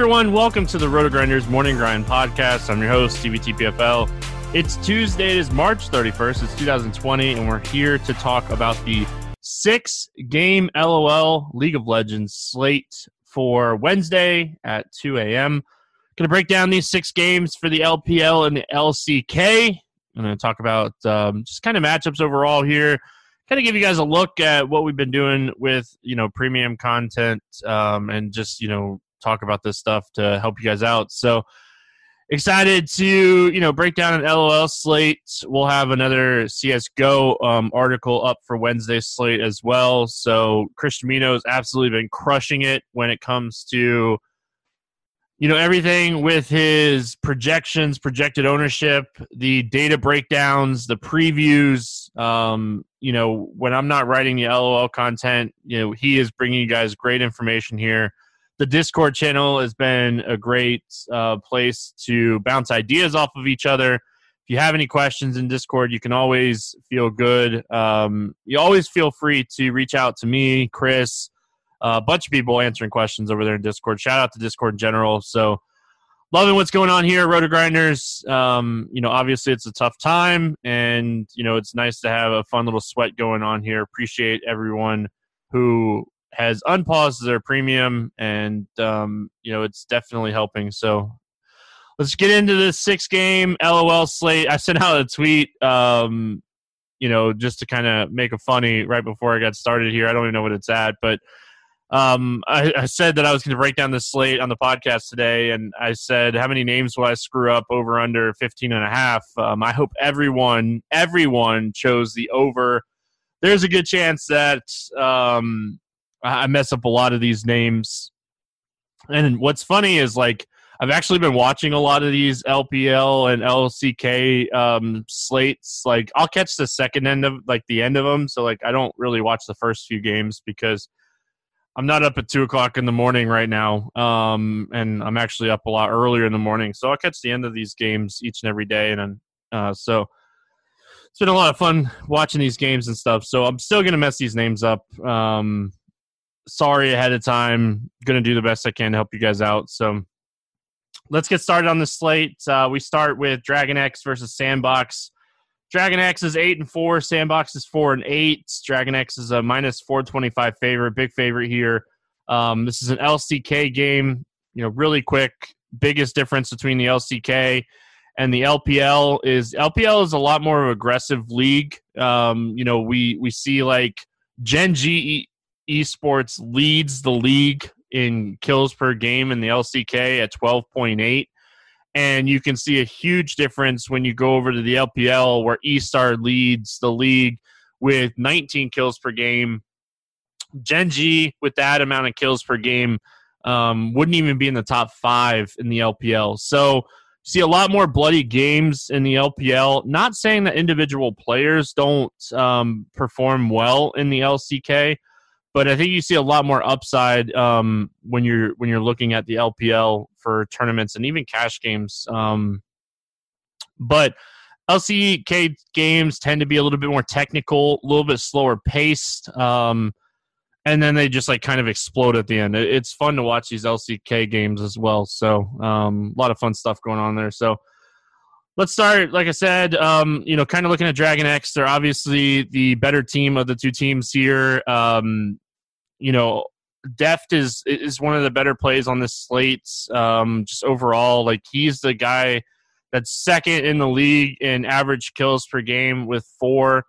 Everyone, welcome to the Roto Grinders Morning Grind Podcast. I'm your host, TBTPFL. It's Tuesday, it is March 31st, it's 2020, and we're here to talk about the six game LOL League of Legends slate for Wednesday at 2 a.m. Going to break down these six games for the LPL and the LCK. I'm going to talk about um, just kind of matchups overall here. Kind of give you guys a look at what we've been doing with you know premium content um, and just you know talk about this stuff to help you guys out. So excited to you know break down an LOL slate. We'll have another CS:GO um, article up for Wednesday slate as well. So Mino has absolutely been crushing it when it comes to you know everything with his projections, projected ownership, the data breakdowns, the previews. Um, you know when I'm not writing the LOL content, you know he is bringing you guys great information here the Discord channel has been a great uh, place to bounce ideas off of each other. If you have any questions in Discord, you can always feel good. Um, you always feel free to reach out to me, Chris, a bunch of people answering questions over there in Discord. Shout out to Discord in general. So, loving what's going on here, Roto Grinders. Um, you know, obviously it's a tough time, and you know it's nice to have a fun little sweat going on here. Appreciate everyone who has unpaused their premium, and um, you know it's definitely helping. So let's get into this six game LOL slate. I sent out a tweet, um, you know, just to kind of make a funny right before I got started here. I don't even know what it's at, but um, I, I said that I was going to break down the slate on the podcast today, and I said, how many names will I screw up over under 15 and a half? Um, I hope everyone, everyone chose the over. There's a good chance that um, I mess up a lot of these names. And what's funny is like I've actually been watching a lot of these LPL and LCK um, slates. Like I'll catch the second end of like the end of them. So like I don't really watch the first few games because I'm not up at two o'clock in the morning right now, um, and I'm actually up a lot earlier in the morning. So I'll catch the end of these games each and every day, and uh, so it's been a lot of fun watching these games and stuff. So I'm still gonna mess these names up. Um, sorry ahead of time. Going to do the best I can to help you guys out. So let's get started on the slate. Uh, we start with Dragon X versus Sandbox. Dragon X is eight and four. Sandbox is four and eight. Dragon X is a minus four twenty five favorite. Big favorite here. Um, this is an LCK game. You know, really quick. Biggest difference between the LCK and the LPL is LPL is a lot more of an aggressive league. Um, you know, we we see like Gen G esports leads the league in kills per game in the LCK at 12.8 and you can see a huge difference when you go over to the LPL where eStar leads the league with 19 kills per game. Gen G with that amount of kills per game um, wouldn't even be in the top five in the LPL. So see a lot more bloody games in the LPL. Not saying that individual players don't um, perform well in the LCK, but I think you see a lot more upside um, when you're when you're looking at the LPL for tournaments and even cash games. Um, but LCK games tend to be a little bit more technical, a little bit slower paced. Um, and then they just like kind of explode at the end. It's fun to watch these LCK games as well. So um, a lot of fun stuff going on there. So let's start. Like I said, um, you know, kind of looking at Dragon X. They're obviously the better team of the two teams here. Um, you know, Deft is is one of the better plays on this slate. Um, just overall, like he's the guy that's second in the league in average kills per game with four.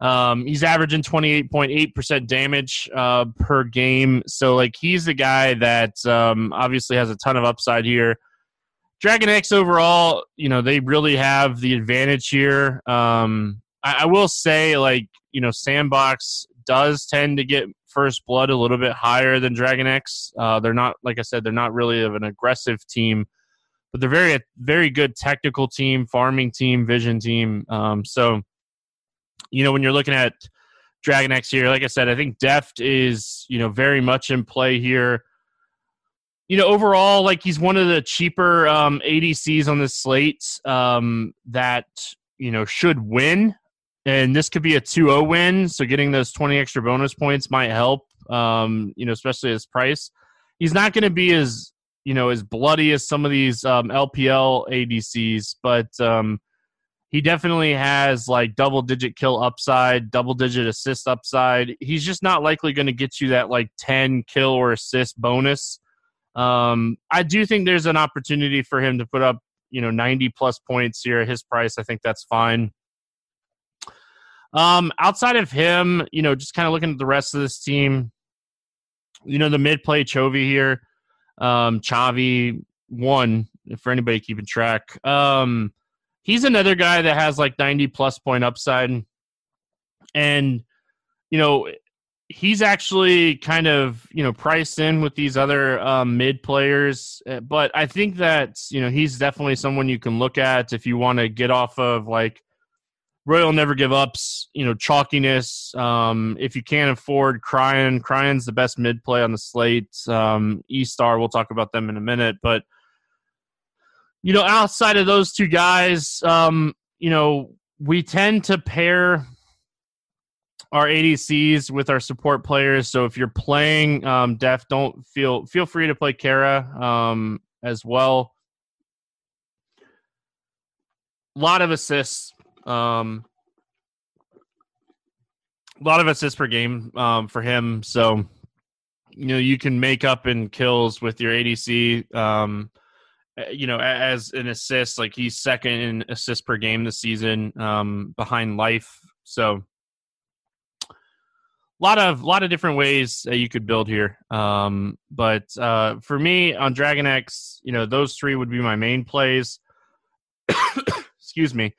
Um, he's averaging 28.8% damage uh, per game. So, like, he's the guy that um, obviously has a ton of upside here. Dragon X overall, you know, they really have the advantage here. Um, I, I will say, like, you know, Sandbox does tend to get first blood a little bit higher than Dragon X. Uh, they're not, like I said, they're not really of an aggressive team, but they're very, very good technical team, farming team, vision team. Um, so, you know, when you're looking at Dragon X here, like I said, I think Deft is, you know, very much in play here. You know, overall, like he's one of the cheaper um, ADCs on this slate um, that, you know, should win. And this could be a 2 0 win. So getting those 20 extra bonus points might help, um, you know, especially his price. He's not going to be as, you know, as bloody as some of these um, LPL ADCs, but, um, he definitely has like double digit kill upside, double digit assist upside. He's just not likely going to get you that like 10 kill or assist bonus. Um, I do think there's an opportunity for him to put up, you know, 90 plus points here at his price. I think that's fine. Um, outside of him, you know, just kind of looking at the rest of this team, you know, the mid play Chovy here, um, Chavi one for anybody keeping track. Um, he's another guy that has like 90 plus point upside. And, you know, he's actually kind of, you know, priced in with these other um, mid players. Uh, but I think that, you know, he's definitely someone you can look at if you want to get off of like Royal Never Give Ups, you know, chalkiness. Um, if you can't afford Cryin, Cryin's the best mid play on the slate. Um, E Star, we'll talk about them in a minute. But, you know, outside of those two guys, um, you know, we tend to pair our ADCs with our support players. So if you're playing um, Def, don't feel feel free to play Keria um, as well. A lot of assists. Um, a lot of assists per game um, for him. So, you know, you can make up in kills with your ADC. Um, uh, you know, as an assist, like he's second in assists per game this season, um, behind Life. So, lot of lot of different ways that you could build here. Um, but uh, for me on Dragon X, you know, those three would be my main plays. Excuse me,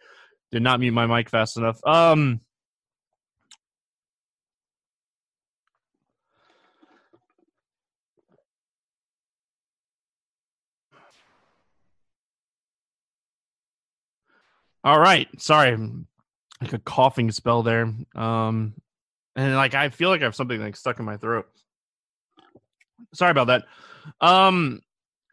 did not mute my mic fast enough. Um, All right. Sorry. Like a coughing spell there. Um and like I feel like I have something like stuck in my throat. Sorry about that. Um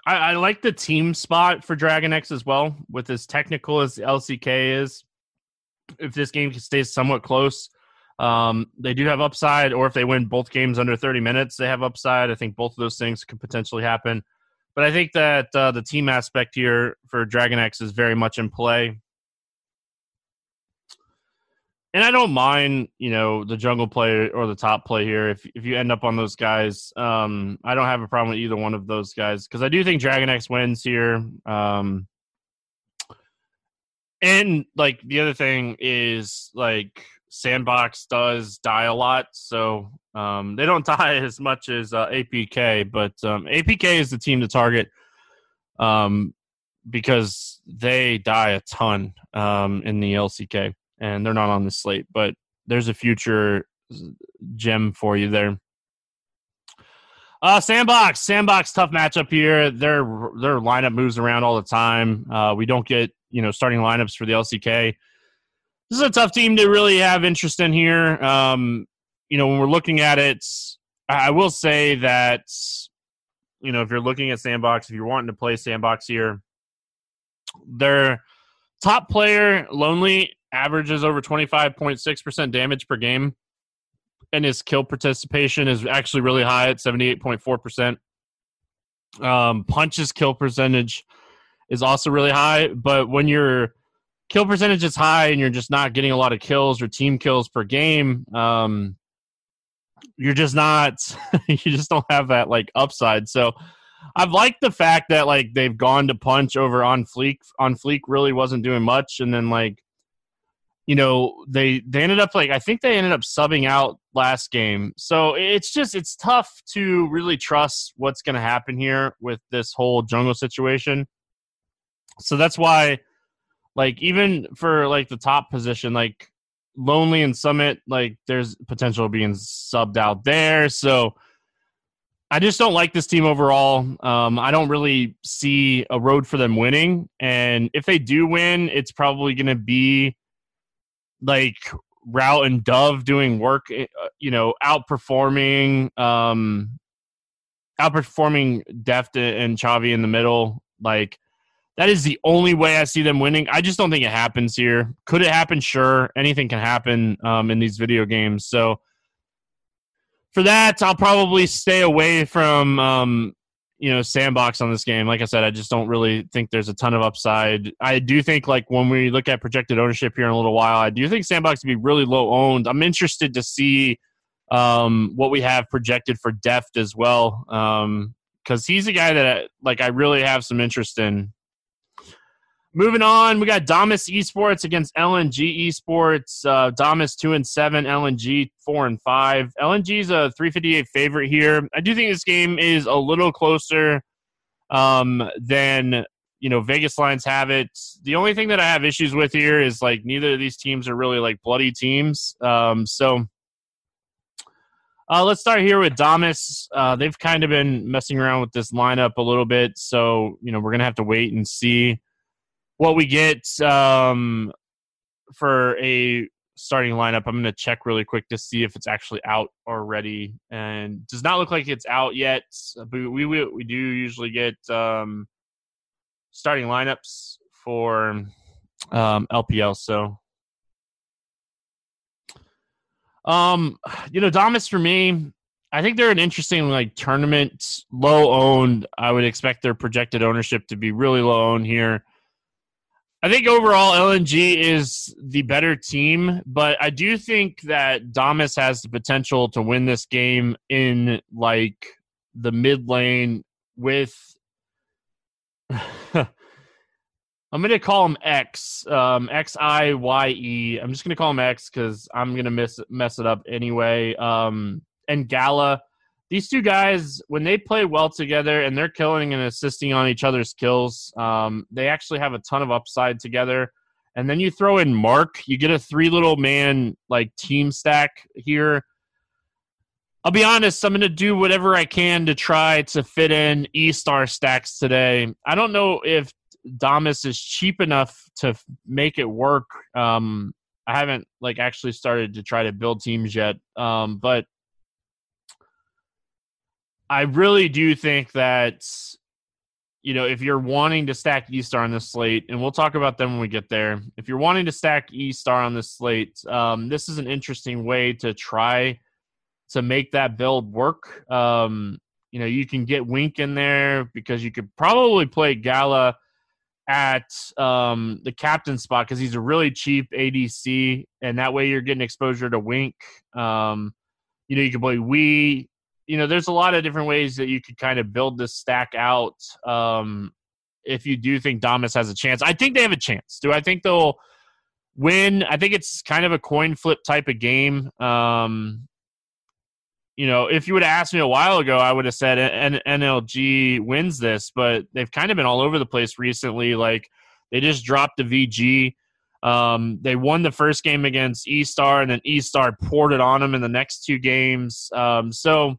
I, I like the team spot for Dragon X as well, with as technical as LCK is. If this game stays somewhat close, um, they do have upside, or if they win both games under 30 minutes, they have upside. I think both of those things could potentially happen. But I think that uh, the team aspect here for Dragon X is very much in play and I don't mind, you know, the jungle play or the top play here. If if you end up on those guys, um, I don't have a problem with either one of those guys because I do think Dragon X wins here. Um, and like the other thing is like Sandbox does die a lot, so um, they don't die as much as uh, APK, but um, APK is the team to target um, because they die a ton um, in the LCK and they're not on the slate, but there's a future gem for you there. Uh, Sandbox, Sandbox, tough matchup here. Their their lineup moves around all the time. Uh, we don't get you know starting lineups for the LCK. This is a tough team to really have interest in here. Um, you know, when we're looking at it, I will say that you know if you're looking at Sandbox, if you're wanting to play Sandbox here, they're top player, Lonely, averages over 25.6% damage per game, and his kill participation is actually really high at 78.4%. Um, punches kill percentage is also really high, but when your kill percentage is high and you're just not getting a lot of kills or team kills per game, um, you're just not, you just don't have that like upside. So, I've liked the fact that like they've gone to punch over OnFleek. On fleek really wasn't doing much, and then like you know they they ended up like I think they ended up subbing out last game. So it's just it's tough to really trust what's going to happen here with this whole jungle situation. So that's why like even for like the top position like lonely and summit like there's potential of being subbed out there so I just don't like this team overall. Um, I don't really see a road for them winning. And if they do win, it's probably going to be like Route and Dove doing work, eh, uh, you know, outperforming, um, outperforming Deft and Chavi in the middle. Like, that is the only way I see them winning. I just don't think it happens here. Could it happen? Sure. Anything can happen um, in these video games. So, for that, I'll probably stay away from um, you know sandbox on this game. Like I said, I just don't really think there's a ton of upside. I do think like when we look at projected ownership here in a little while, I do think sandbox to be really low owned. I'm interested to see um, what we have projected for Deft as well, because um, he's a guy that I, like I really have some interest in. Moving on, we got Damas Esports against LNG Esports. Uh, Damas two and seven, LNG four and five. LNG is a three fifty eight favorite here. I do think this game is a little closer um, than you know Vegas lines have it. The only thing that I have issues with here is like neither of these teams are really like bloody teams. Um, so uh, let's start here with Damas. Uh, they've kind of been messing around with this lineup a little bit, so you know we're gonna have to wait and see what we get um, for a starting lineup. I'm going to check really quick to see if it's actually out already, and does not look like it's out yet. But we we, we do usually get um, starting lineups for um, LPL. So, um, you know, Damas for me, I think they're an interesting like tournament, low owned. I would expect their projected ownership to be really low owned here. I think overall LNG is the better team, but I do think that Damas has the potential to win this game in like the mid lane with. I'm gonna call him X, um, X I Y E. I'm just gonna call him X because I'm gonna miss mess it up anyway. Um, and Gala, these two guys, when they play well together and they're killing and assisting on each other's kills, um, they actually have a ton of upside together. And then you throw in Mark, you get a three little man like team stack here. I'll be honest, I'm going to do whatever I can to try to fit in E star stacks today. I don't know if Damas is cheap enough to make it work. Um, I haven't like actually started to try to build teams yet, um, but I really do think that you know if you're wanting to stack E Star on this slate, and we'll talk about them when we get there. If you're wanting to stack E Star on this slate, um, this is an interesting way to try to make that build work. Um, you know, you can get Wink in there because you could probably play Gala at um, the captain spot because he's a really cheap ADC, and that way you're getting exposure to Wink. Um, you know, you can play Wee you know, there's a lot of different ways that you could kind of build this stack out. Um, if you do think Damas has a chance, I think they have a chance. Do I think they'll win? I think it's kind of a coin flip type of game. Um, you know, if you would have asked me a while ago, I would have said N- NLG wins this, but they've kind of been all over the place recently. Like they just dropped the VG. Um, they won the first game against E Star, and then E Star poured it on them in the next two games. Um, so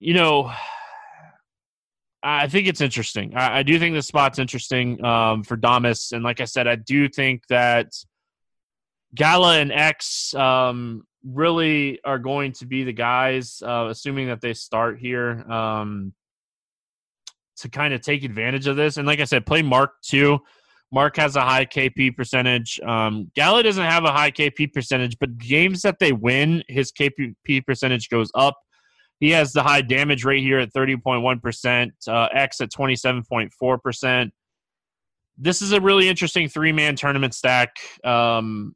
you know, I think it's interesting. I, I do think the spot's interesting um, for Damas, and like I said, I do think that Gala and X um, really are going to be the guys, uh, assuming that they start here, um, to kind of take advantage of this. And like I said, play Mark too. Mark has a high KP percentage. Um, doesn't have a high KP percentage, but games that they win, his KP percentage goes up. He has the high damage rate here at 30.1%, uh, X at 27.4%. This is a really interesting three man tournament stack. Um,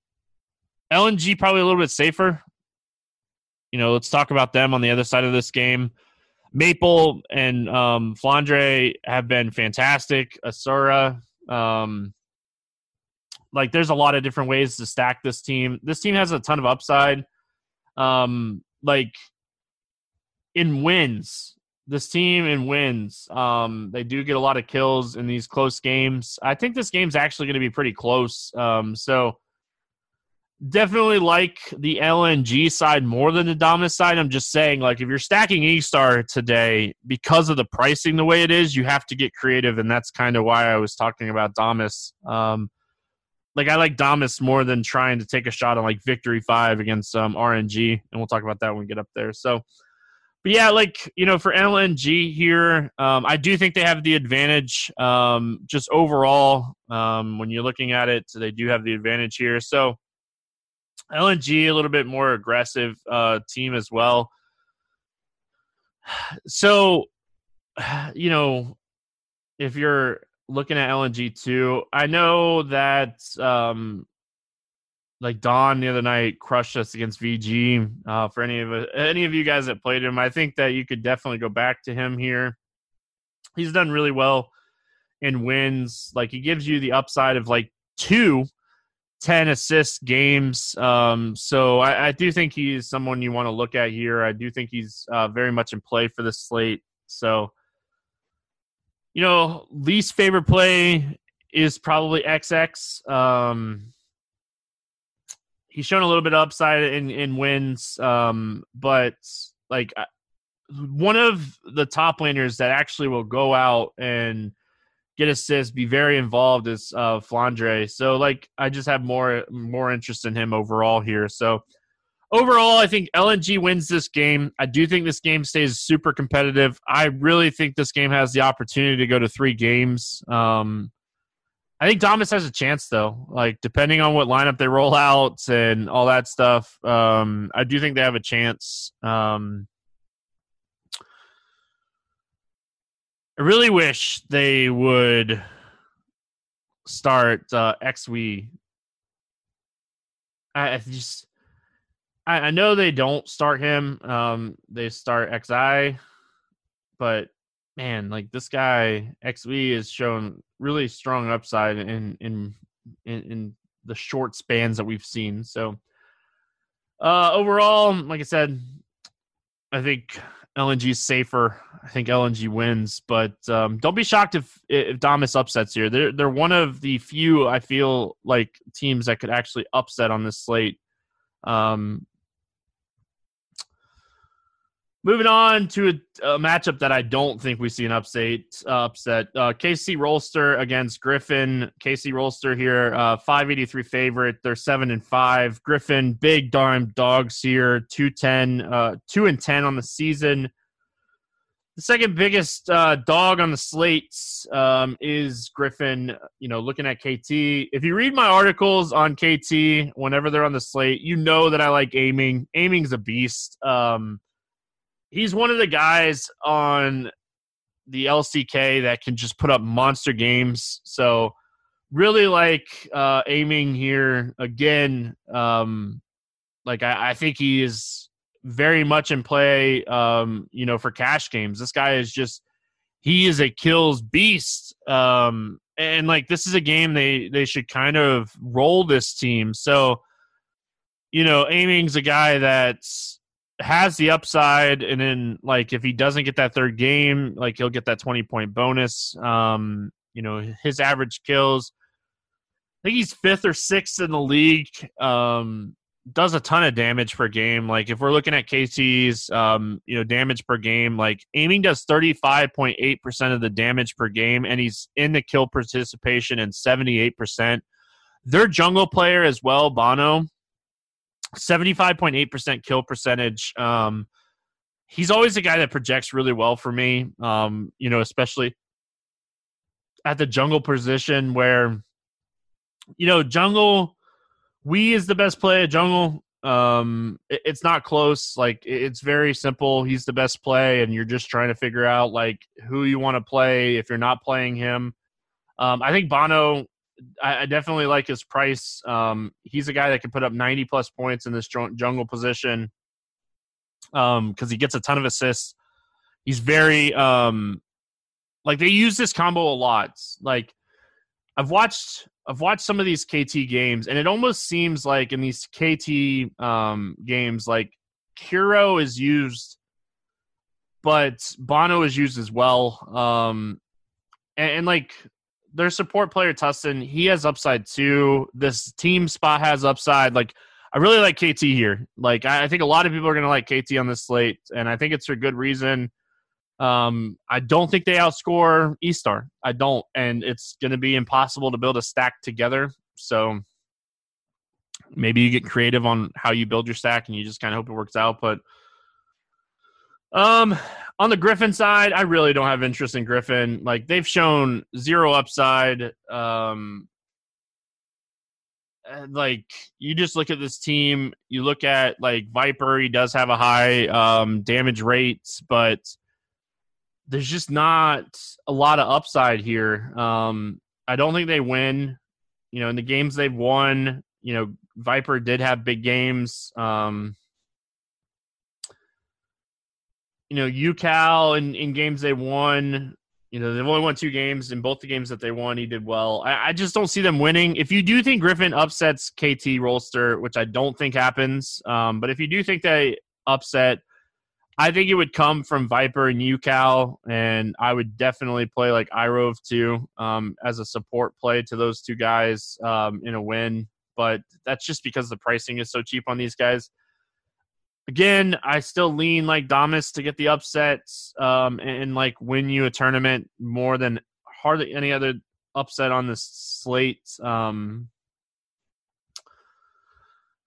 LNG probably a little bit safer. You know, let's talk about them on the other side of this game. Maple and um, Flandre have been fantastic. Asura, um, like there's a lot of different ways to stack this team. This team has a ton of upside. Um, like in wins, this team in wins, um, they do get a lot of kills in these close games. I think this game's actually going to be pretty close. Um, so definitely like the LNG side more than the Dominus side. I'm just saying, like, if you're stacking E Star today, because of the pricing the way it is, you have to get creative, and that's kind of why I was talking about Domus. Um, like, I like Domus more than trying to take a shot on like Victory Five against um, RNG, and we'll talk about that when we get up there. So. But yeah, like you know, for LNG here, um, I do think they have the advantage. Um, just overall, um, when you're looking at it, they do have the advantage here. So LNG a little bit more aggressive uh, team as well. So, you know, if you're looking at LNG too, I know that um, like Don the other night crushed us against VG. Uh, for any of any of you guys that played him, I think that you could definitely go back to him here. He's done really well in wins. Like he gives you the upside of like two 10 assist games. Um, so I, I, do think he's someone you want to look at here. I do think he's uh, very much in play for this slate. So, you know, least favorite play is probably XX. Um, he's shown a little bit upside in, in wins, um, but like one of the top laners that actually will go out and – get assists, be very involved is uh, Flandre. So like I just have more more interest in him overall here. So overall, I think LNG wins this game. I do think this game stays super competitive. I really think this game has the opportunity to go to three games. Um, I think Thomas has a chance though. Like depending on what lineup they roll out and all that stuff, um, I do think they have a chance. Um, I really wish they would start uh, XW. I, I just, I, I, know they don't start him. Um, they start XI, but man, like this guy XV has shown really strong upside in in in, in the short spans that we've seen. So, uh, overall, like I said, I think LNG is safer. I think LNG wins, but um, don't be shocked if if Damas upsets here. They're they're one of the few I feel like teams that could actually upset on this slate. Um, moving on to a, a, matchup that I don't think we see an upset. Uh, upset. Uh, KT Rolster against Griffin. KT Rolster here, uh, five eighty three favorite. They're seven and five. Griffin, big darn dogs here, two ten, uh, two and ten on the season. The second biggest uh, dog on the slates um, is Griffin. You know, looking at KT. If you read my articles on KT, whenever they're on the slate, you know that I like aiming. Aiming's a beast. Um, he's one of the guys on the LCK that can just put up monster games. So, really like uh, aiming here again. Um, like I, I think he is very much in play, um, you know, for cash games. This guy is just he is a kills beast. Um, and like this is a game they they should kind of roll this team. So, you know, aiming's a guy that has the upside, and then like if he doesn't get that third game, like he'll get that twenty point bonus. Um, you know, his average kills. I think he's fifth or sixth in the league. Um, does a ton of damage per game. Like if we're looking at KT's, um, you know, damage per game, like aiming does 35.8% of the damage per game, and he's in the kill participation in 78%. Their jungle player as well, Bono, 75.8% kill percentage. Um, he's always a guy that projects really well for me. Um, you know, especially at the jungle position where you know, Jungle, we is the best play at Jungle. Um, it, it's not close. Like it's very simple. He's the best play, and you're just trying to figure out like who you want to play if you're not playing him. Um, I think Bono. I, I definitely like his price. Um, he's a guy that can put up 90 plus points in this jungle position. Um, because he gets a ton of assists. He's very um, like they use this combo a lot. Like I've watched I've watched some of these KT games, and it almost seems like in these KT um, games, like Kuro is used, but Bono is used as well. Um, and, and like their support player TusiN, he has upside too. This team spot has upside. Like I really like KT here. Like I, I think a lot of people are going to like KT on this slate, and I think it's for good reason. Um, I don't think they outscore Star. I don't, and it's going to be impossible to build a stack together. So maybe you get creative on how you build your stack, and you just kind of hope it works out. But um, on the Griffin side, I really don't have interest in Griffin. Like they've shown zero upside. Um, like you just look at this team, you look at like Viper, he does have a high um damage rates, but there's just not a lot of upside here. Um, I don't think they win. You know, in the games they've won, you know, Viper did have big games. Um, you know, UCal in, in games they won, you know, they've only won two games. In both the games that they won, he did well. I, I just don't see them winning. If you do think Griffin upsets KT Rolster, which I don't think happens, um, but if you do think they upset – I think it would come from Viper and UCal, and I would definitely play like Irove too um, as a support play to those two guys um, in a win. But that's just because the pricing is so cheap on these guys. Again, I still lean like Damus to get the upsets um, and, and like win you a tournament more than hardly any other upset on this slate. Um,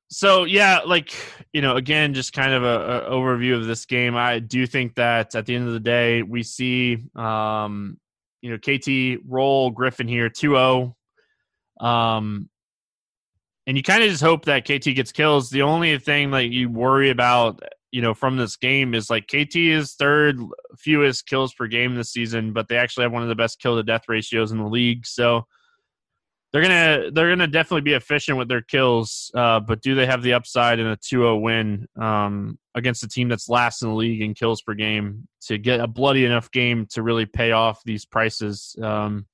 so yeah, like you know, again, just kind of a, a, overview of this game. I do think that at the end of the day, we see, um, you know, KT roll Griffin here 2-0. Um, and you kind of just hope that KT gets kills. The only thing that you worry about, you know, from this game is like KT is third fewest kills per game this season, but they actually have one of the best kill to death ratios in the league. So they're gonna they're gonna definitely be efficient with their kills, uh, but do they have the upside in a 2-0 win um, against a team that's last in the league in kills per game to get a bloody enough game to really pay off these prices? Um,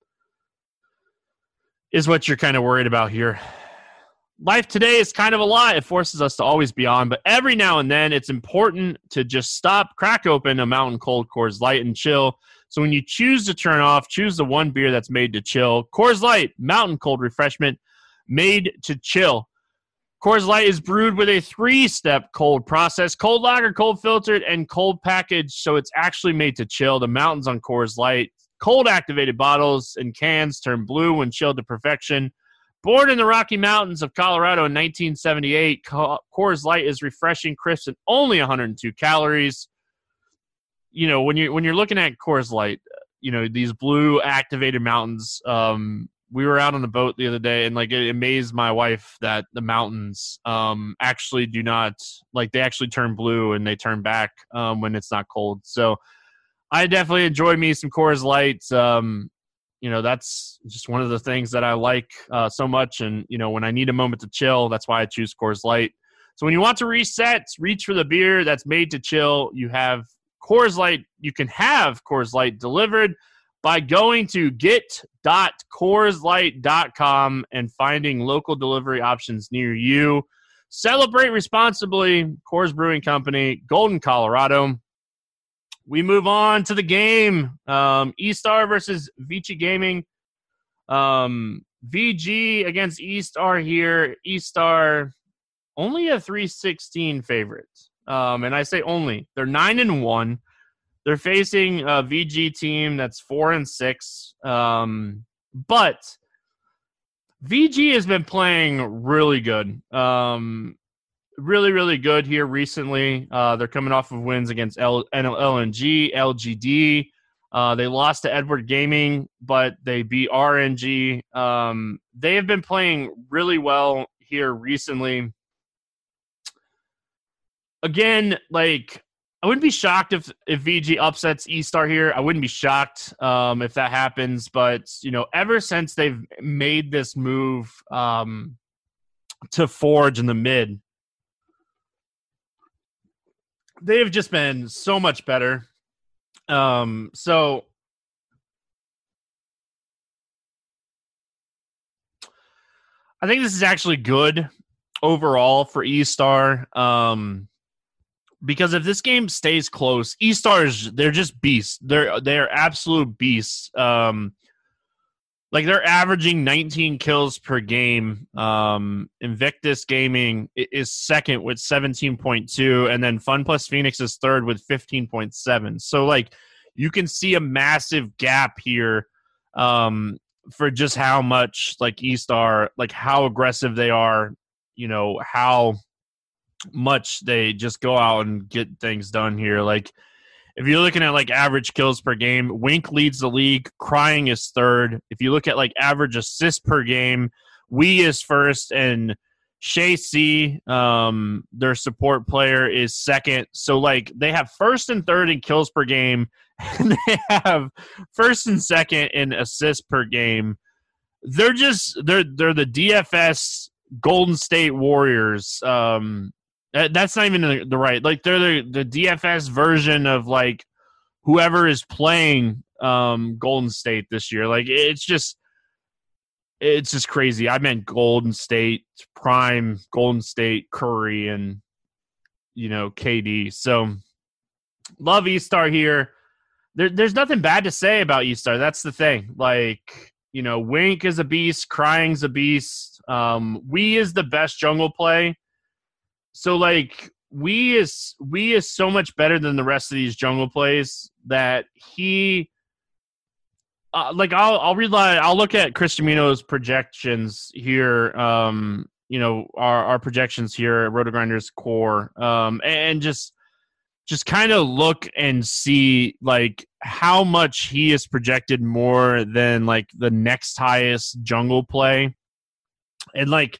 is what you're kind of worried about here. Life today is kind of a lot. It forces us to always be on, but every now and then it's important to just stop, crack open a mountain cold Coors Light, and chill so when you choose to turn off, choose the one beer that's made to chill. Coors Light, mountain cold refreshment made to chill. Coors Light is brewed with a three step cold process cold lager, cold filtered, and cold packaged. So it's actually made to chill. The mountains on Coors Light, cold activated bottles and cans turn blue when chilled to perfection. Born in the Rocky Mountains of Colorado in 1978, Coors Light is refreshing, crisp, and only 102 calories you know when you're when you're looking at Coors Light, you know these blue activated mountains. Um, we were out on a boat the other day, and like it amazed my wife that the mountains um, actually do not like they actually turn blue and they turn back um, when it's not cold. So I definitely enjoy me some Coors Light. Um, you know that's just one of the things that I like uh, so much, and you know when I need a moment to chill, that's why I choose Coors Light. So when you want to reset, reach for the beer that's made to chill. You have Coors Light, you can have Coors Light delivered by going to get.coorslight.com and finding local delivery options near you. Celebrate responsibly. Coors Brewing Company, Golden, Colorado. We move on to the game. Um, E-Star versus Vici Gaming. Um, VG against E-Star here. E-Star only a 316 favorite. Um, and I say only. They're nine and one. They're facing a VG team that's four and six. Um, but VG has been playing really good. Um, really, really good here recently. Uh, they're coming off of wins against L- LNG, LGD. Uh, they lost to Edward Gaming, but they beat RNG. Um, they have been playing really well here recently. Again, like I wouldn't be shocked if if VG upsets E Star here. I wouldn't be shocked um, if that happens. But you know, ever since they've made this move um, to Forge in the mid, they have just been so much better. Um, so I think this is actually good overall for E Star. Um, because if this game stays close, E Stars they're just beasts. They're they're absolute beasts. Um, like they're averaging 19 kills per game. Um, Invictus Gaming is second with 17.2, and then Fun Plus Phoenix is third with 15.7. So like you can see a massive gap here um, for just how much like E-Star, like how aggressive they are. You know how much they just go out and get things done here. Like if you're looking at like average kills per game, Wink leads the league. Cryin is third. If you look at like average assists per game, We is first, and Shay C, um, their support player, is second. So like they have first and third in kills per game, and they have first and second in assists per game. They're just they're they're the DFS Golden State Warriors. Um, that's not even the, the right. Like they're the, the DFS version of like whoever is playing um, Golden State this year. Like it's just it's just crazy. I meant Golden State prime Golden State Curry and you know KD. So love E Star here. There, there's nothing bad to say about E Star. That's the thing. Like you know, Wink is a beast. Cryin's a beast. Um, we is the best jungle play so like we is we is so much better than the rest of these jungle plays that he uh, like I'll I'll rely I'll look at Chris Domino's projections here um you know our our projections here at RotoGrinders core um and just just kind of look and see like how much he is projected more than like the next highest jungle play. And like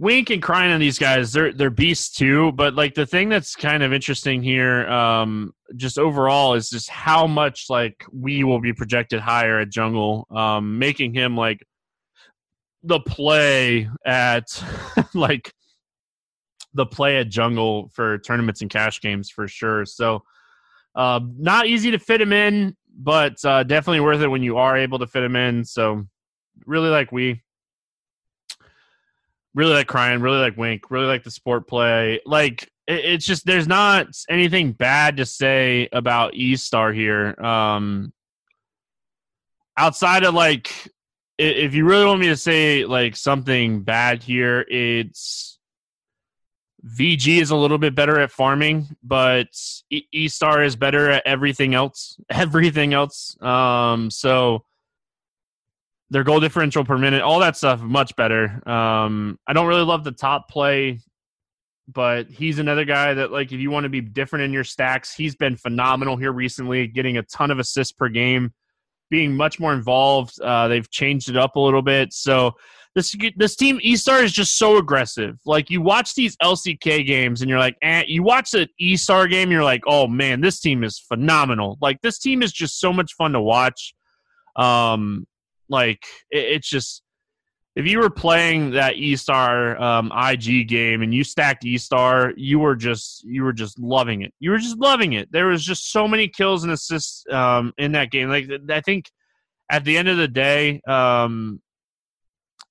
Wink and Cryin on these guys, they're they're beasts too. But like the thing that's kind of interesting here, um, just overall, is just how much like we will be projected higher at Jungle, um, making him like the play at like the play at Jungle for tournaments and cash games for sure. So uh, not easy to fit him in, but uh, definitely worth it when you are able to fit him in. So really like we really like Cryin, really like wink, really like the sport play. Like it, it's just there's not anything bad to say about E Star here. Um outside of like if you really want me to say like something bad here, it's VG is a little bit better at farming, but E Star is better at everything else. Everything else. Um, so their goal differential per minute, all that stuff, much better. Um, I don't really love the top play, but he's another guy that, like, if you want to be different in your stacks, he's been phenomenal here recently, getting a ton of assists per game, being much more involved. Uh, they've changed it up a little bit. So this this team, E Star, is just so aggressive. Like, you watch these LCK games and you're like, eh. You watch the E Star game, you're like, oh man, this team is phenomenal. Like, this team is just so much fun to watch. Um, like it, it's just if you were playing that E Star um, IG game and you stacked E Star, you were just you were just loving it. You were just loving it. There was just so many kills and assists um, in that game. Like I think at the end of the day, um,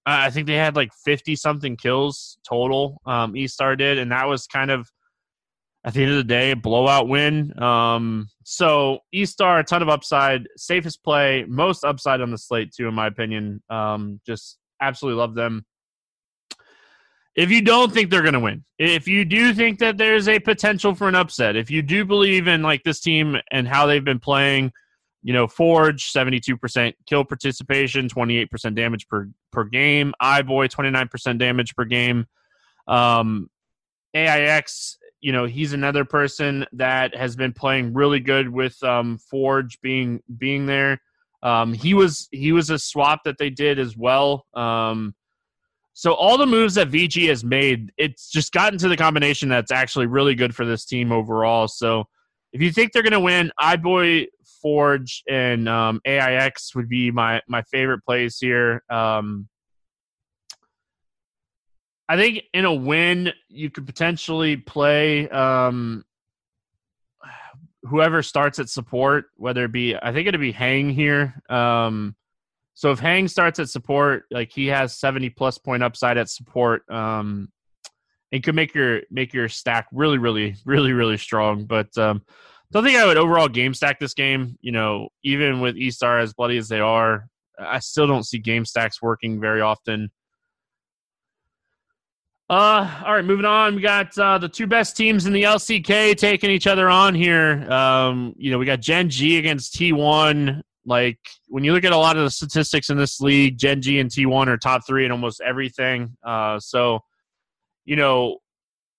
I think they had like fifty something kills total. Um, e Star did, and that was kind of at the end of the day, blowout win. Um, so E Star, a ton of upside, safest play, most upside on the slate too, in my opinion. Um, just absolutely love them. If you don't think they're going to win, if you do think that there's a potential for an upset, if you do believe in like this team and how they've been playing, you know, Forge seventy two percent kill participation, twenty eight percent damage per per game. iBoy twenty nine percent damage per game. Um, AIX you know, he's another person that has been playing really good with um, Forge being being there. Um, he was he was a swap that they did as well. Um, so all the moves that VG has made, it's just gotten to the combination that's actually really good for this team overall. So if you think they're going to win, iBoy, Forge, and um, AIX would be my my favorite plays here. Um, I think in a win, you could potentially play um, whoever starts at support, whether it be I think it'd be Hang here. Um, so if Hang starts at support, like he has seventy plus point upside at support, um, and could make your make your stack really, really, really, really strong. But um, don't think I would overall game stack this game. You know, even with E Star as bloody as they are, I still don't see game stacks working very often. Uh, all right, moving on. We got uh, the two best teams in the LCK taking each other on here. Um, you know, we got Gen G against T1. Like when you look at a lot of the statistics in this league, Gen G and T1 are top three in almost everything. Uh, so, you know,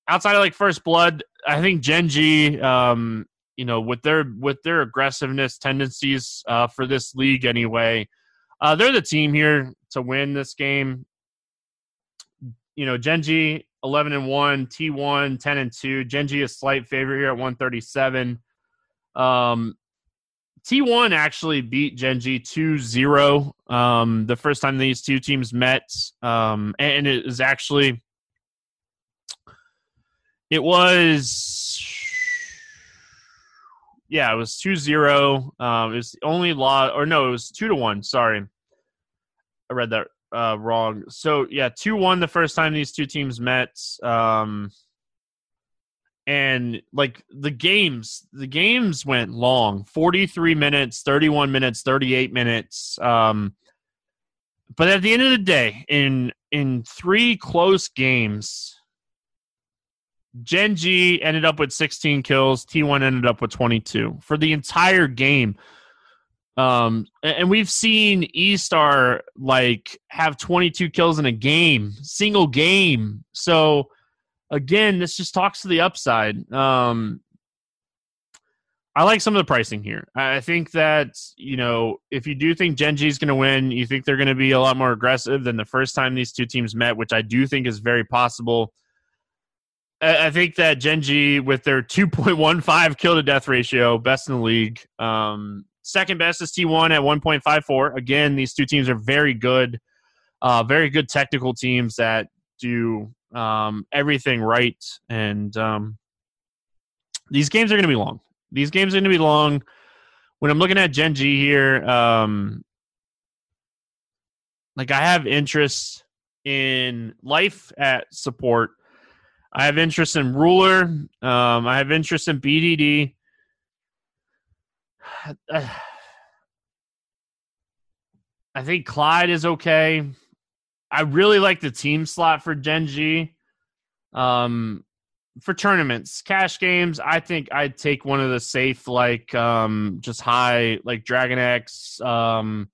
outside of like First Blood, I think Gen G, um, you know, with their with their aggressiveness tendencies uh, for this league anyway, uh, they're the team here to win this game you know, Gen G 11 and 1, T1 10 and 2. Gen G a slight favorite here at 137. Um, T1 actually beat Gen G 2 0 um, the first time these two teams met. Um, and it was actually, it was, yeah, it was 2 0. Um, it was the only law, or no, it was 2 to 1. Sorry. I read that uh, wrong. So yeah, two one the first time these two teams met. Um, and like the games, the games went long 43 minutes, 31 minutes, 38 minutes. Um, but at the end of the day, in in three close games, Gen G ended up with 16 kills. T1 ended up with 22 for the entire game. Um, and we've seen E Star like have 22 kills in a game, single game. So again, this just talks to the upside. Um, I like some of the pricing here. I think that you know if you do think Gen G is going to win, you think they're going to be a lot more aggressive than the first time these two teams met, which I do think is very possible. I think that Gen G, with their 2.15 kill to death ratio, best in the league, um, Second best is T1 at 1.54. Again, these two teams are very good, uh, very good technical teams that do um, everything right. And um, these games are going to be long. These games are going to be long. When I'm looking at Gen G here, um, like I have interest in life at support. I have interest in ruler. Um, I have interest in BDD. I think Clid is okay. I really like the team slot for Gen G. Um, for tournaments, cash games, I think I'd take one of the safe, like um, just high, like Dragon X, um,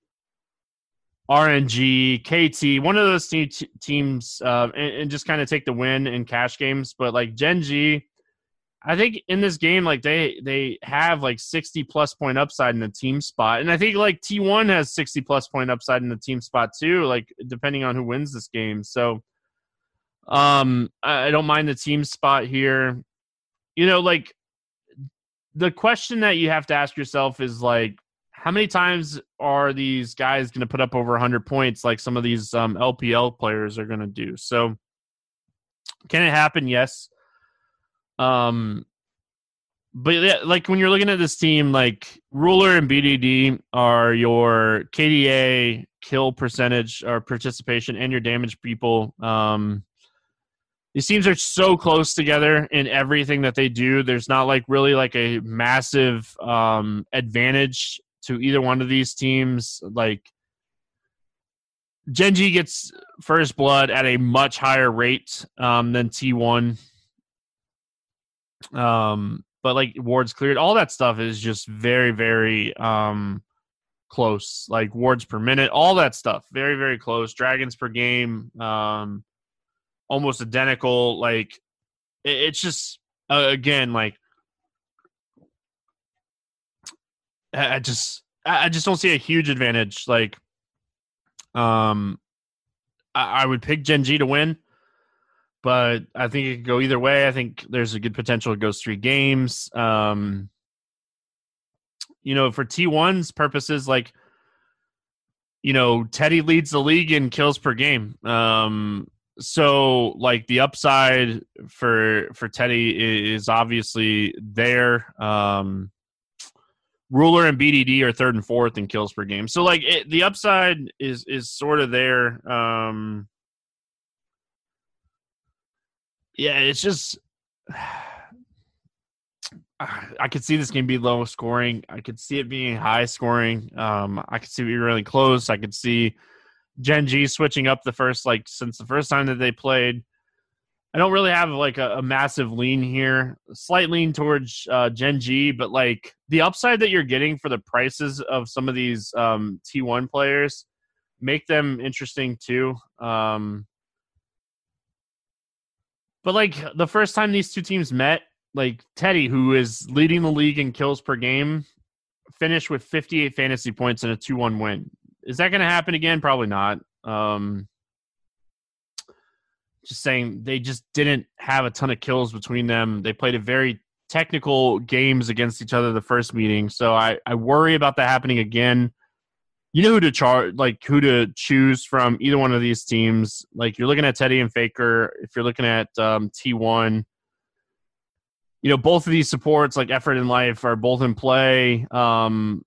RNG, KT, one of those te- teams, uh, and, and just kind of take the win in cash games. But like Gen G, I think in this game, like they they have like sixty plus point upside in the team spot, and I think like T one has sixty plus point upside in the team spot too. Like depending on who wins this game, so um, I don't mind the team spot here. You know, like the question that you have to ask yourself is like, how many times are these guys going to put up over 100 points like some of these um, LPL players are going to do? So, can it happen? Yes. Um, but yeah, like when you're looking at this team, like Ruler and BDD are your KDA kill percentage or participation and your damage people. Um, these teams are so close together in everything that they do. There's not like really like a massive um, advantage to either one of these teams. Like Gen G gets first blood at a much higher rate um, than T1. Um, but like wards cleared, all that stuff is just very, very um close. Like wards per minute, all that stuff, very, very close. Dragons per game, um, almost identical. Like it, it's just uh, again, like I just I just don't see a huge advantage. Like, um, I, I would pick Gen G to win, but I think it could go either way. I think there's a good potential it goes three games. Um, you know, for T1's purposes, like, you know, Teddy leads the league in kills per game. Um, so like the upside for for Teddy is obviously there. Um, Ruler and BDD are third and fourth in kills per game. So like it, the upside is is sort of there. Um, yeah, it's just I could see this game be low scoring. I could see it being high scoring. Um, I could see it being really close. I could see Gen G switching up the first like since the first time that they played. I don't really have like a, a massive lean here, slight lean towards uh, Gen G, but like the upside that you're getting for the prices of some of these um, T1 players make them interesting too. Um, but like the first time these two teams met, like Teddy, who is leading the league in kills per game, finished with 58 fantasy points and a 2 1 win. Is that going to happen again? Probably not. Um, just saying they just didn't have a ton of kills between them. They played a very technical games against each other the first meeting. So I, I worry about that happening again. You know who to chart like who to choose from either one of these teams. Like you're looking at Teddy and Faker. If you're looking at um, T1, you know both of these supports like effort and life are both in play. Um,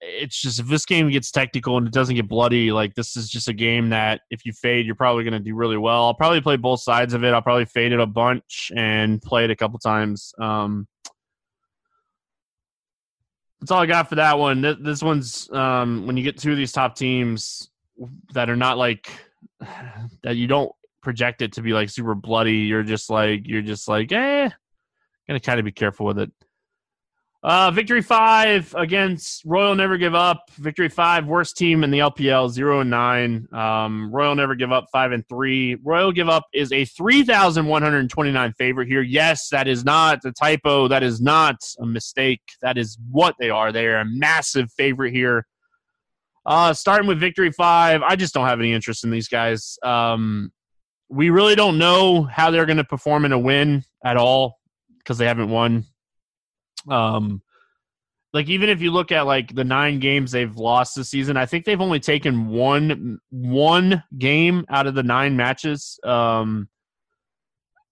it's just if this game gets technical and it doesn't get bloody, like this is just a game that if you fade, you're probably going to do really well. I'll probably play both sides of it. I'll probably fade it a bunch and play it a couple times. Um, that's all I got for that one. This, one's um, when you get two of these top teams that are not like that you don't project it to be like super bloody. You're just like you're just like eh, gonna kind of be careful with it. Uh, victory five against Royal Never Give Up. Victory five, worst team in the LPL, zero and nine. Um, Royal Never Give Up, five and three. Royal Give Up is a three thousand one hundred twenty nine favorite here. Yes, that is not a typo. That is not a mistake. That is what they are. They are a massive favorite here. Uh, starting with Victory five, I just don't have any interest in these guys. Um, we really don't know how they're going to perform in a win at all because they haven't won um, like even if you look at like the nine games they've lost this season, I think they've only taken one one game out of the nine matches. Um,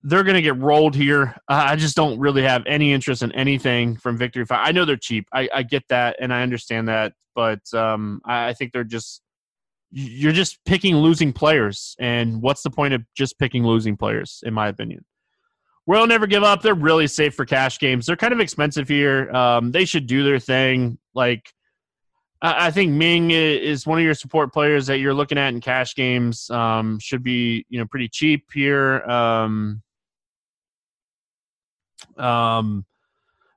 they're going to get rolled here. I just don't really have any interest in anything from Victory Five. I know they're cheap. I, I get that and I understand that, but um, I, I think they're just you're just picking losing players. And what's the point of just picking losing players, in my opinion? Royal Never Give Up. They're really safe for cash games. They're kind of expensive here. Um, they should do their thing. Like, I, think Ming is one of your support players that you're looking at in cash games. Um, should be you know pretty cheap here. Um, um,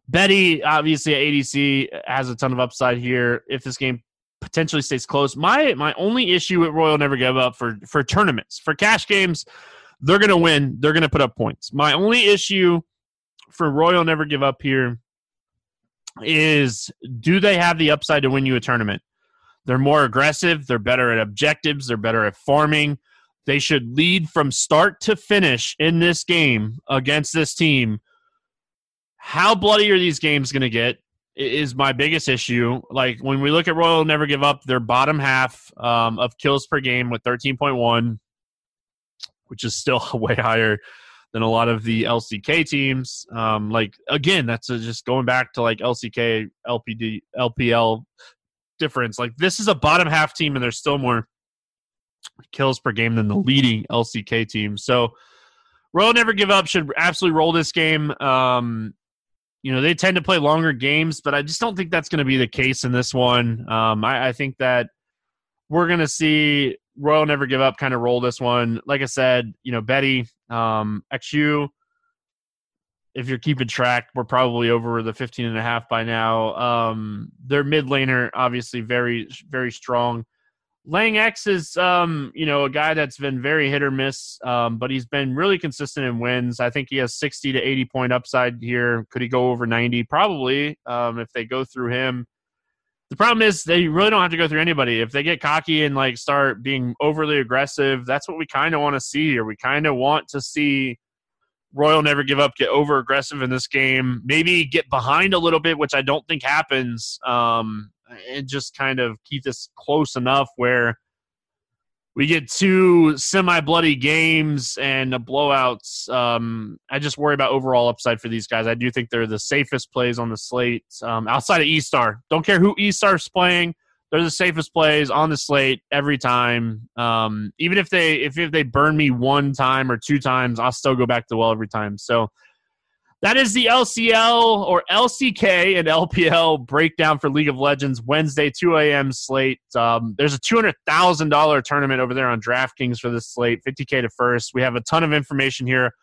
Betty, obviously at ADC, has a ton of upside here. If this game potentially stays close, my my only issue with Royal Never Give Up for for tournaments for cash games they're going to win. They're going to put up points. My only issue for Royal Never Give Up here is do they have the upside to win you a tournament? They're more aggressive. They're better at objectives. They're better at farming. They should lead from start to finish in this game against this team. How bloody are these games going to get? Is my biggest issue. Like when we look at Royal Never Give Up, their bottom half um, of kills per game with 13.1 which is still way higher than a lot of the LCK teams. Um, like again, that's a, just going back to like LCK, LPD, LPL difference. Like this is a bottom half team, and there's still more kills per game than the leading LCK team. So Royal Never Give Up should absolutely roll this game. Um, you know they tend to play longer games, but I just don't think that's going to be the case in this one. Um, I, I think that we're going to see Royal Never Give Up kind of roll this one. Like I said, you know, Betty, um, XU, if you're keeping track, we're probably over the 15 and a half by now. Um, their mid laner, obviously very, very strong. Lang X is, um, you know, a guy that's been very hit or miss, um, but he's been really consistent in wins. I think he has 60 to 80 point upside here. Could he go over 90? Probably, um, if they go through him. The problem is they really don't have to go through anybody. If they get cocky and like start being overly aggressive, that's what we kind of want to see here. We kind of want to see Royal never give up, get over aggressive in this game, maybe get behind a little bit, which I don't think happens. Um, and just kind of keep this close enough where we get two semi bloody games and blowouts. Um, I just worry about overall upside for these guys. I do think they're the safest plays on the slate um, outside of E Star. Don't care who E Star's playing. They're the safest plays on the slate every time. Um, even if they if, if they burn me one time or two times, I'll still go back to well every time. So that is the LCL or LCK and LPL breakdown for League of Legends Wednesday, 2 a.m. slate. Um, there's a $200,000 tournament over there on DraftKings for this slate, 50K to first. We have a ton of information here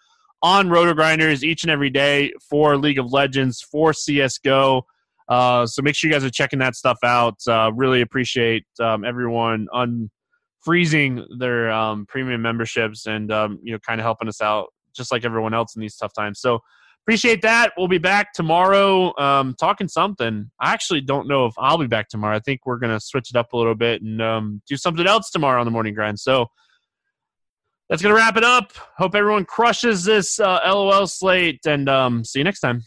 on RotoGrinders each and every day for League of Legends, for CSGO. Uh, so make sure you guys are checking that stuff out. Uh, really appreciate um, everyone unfreezing their um, premium memberships and um, you know kind of helping us out just like everyone else in these tough times. So appreciate that. We'll be back tomorrow um, talking something. I actually don't know if I'll be back tomorrow. I think we're going to switch it up a little bit and um, do something else tomorrow on the morning grind. So that's going to wrap it up. Hope everyone crushes this uh, LOL slate and um, see you next time.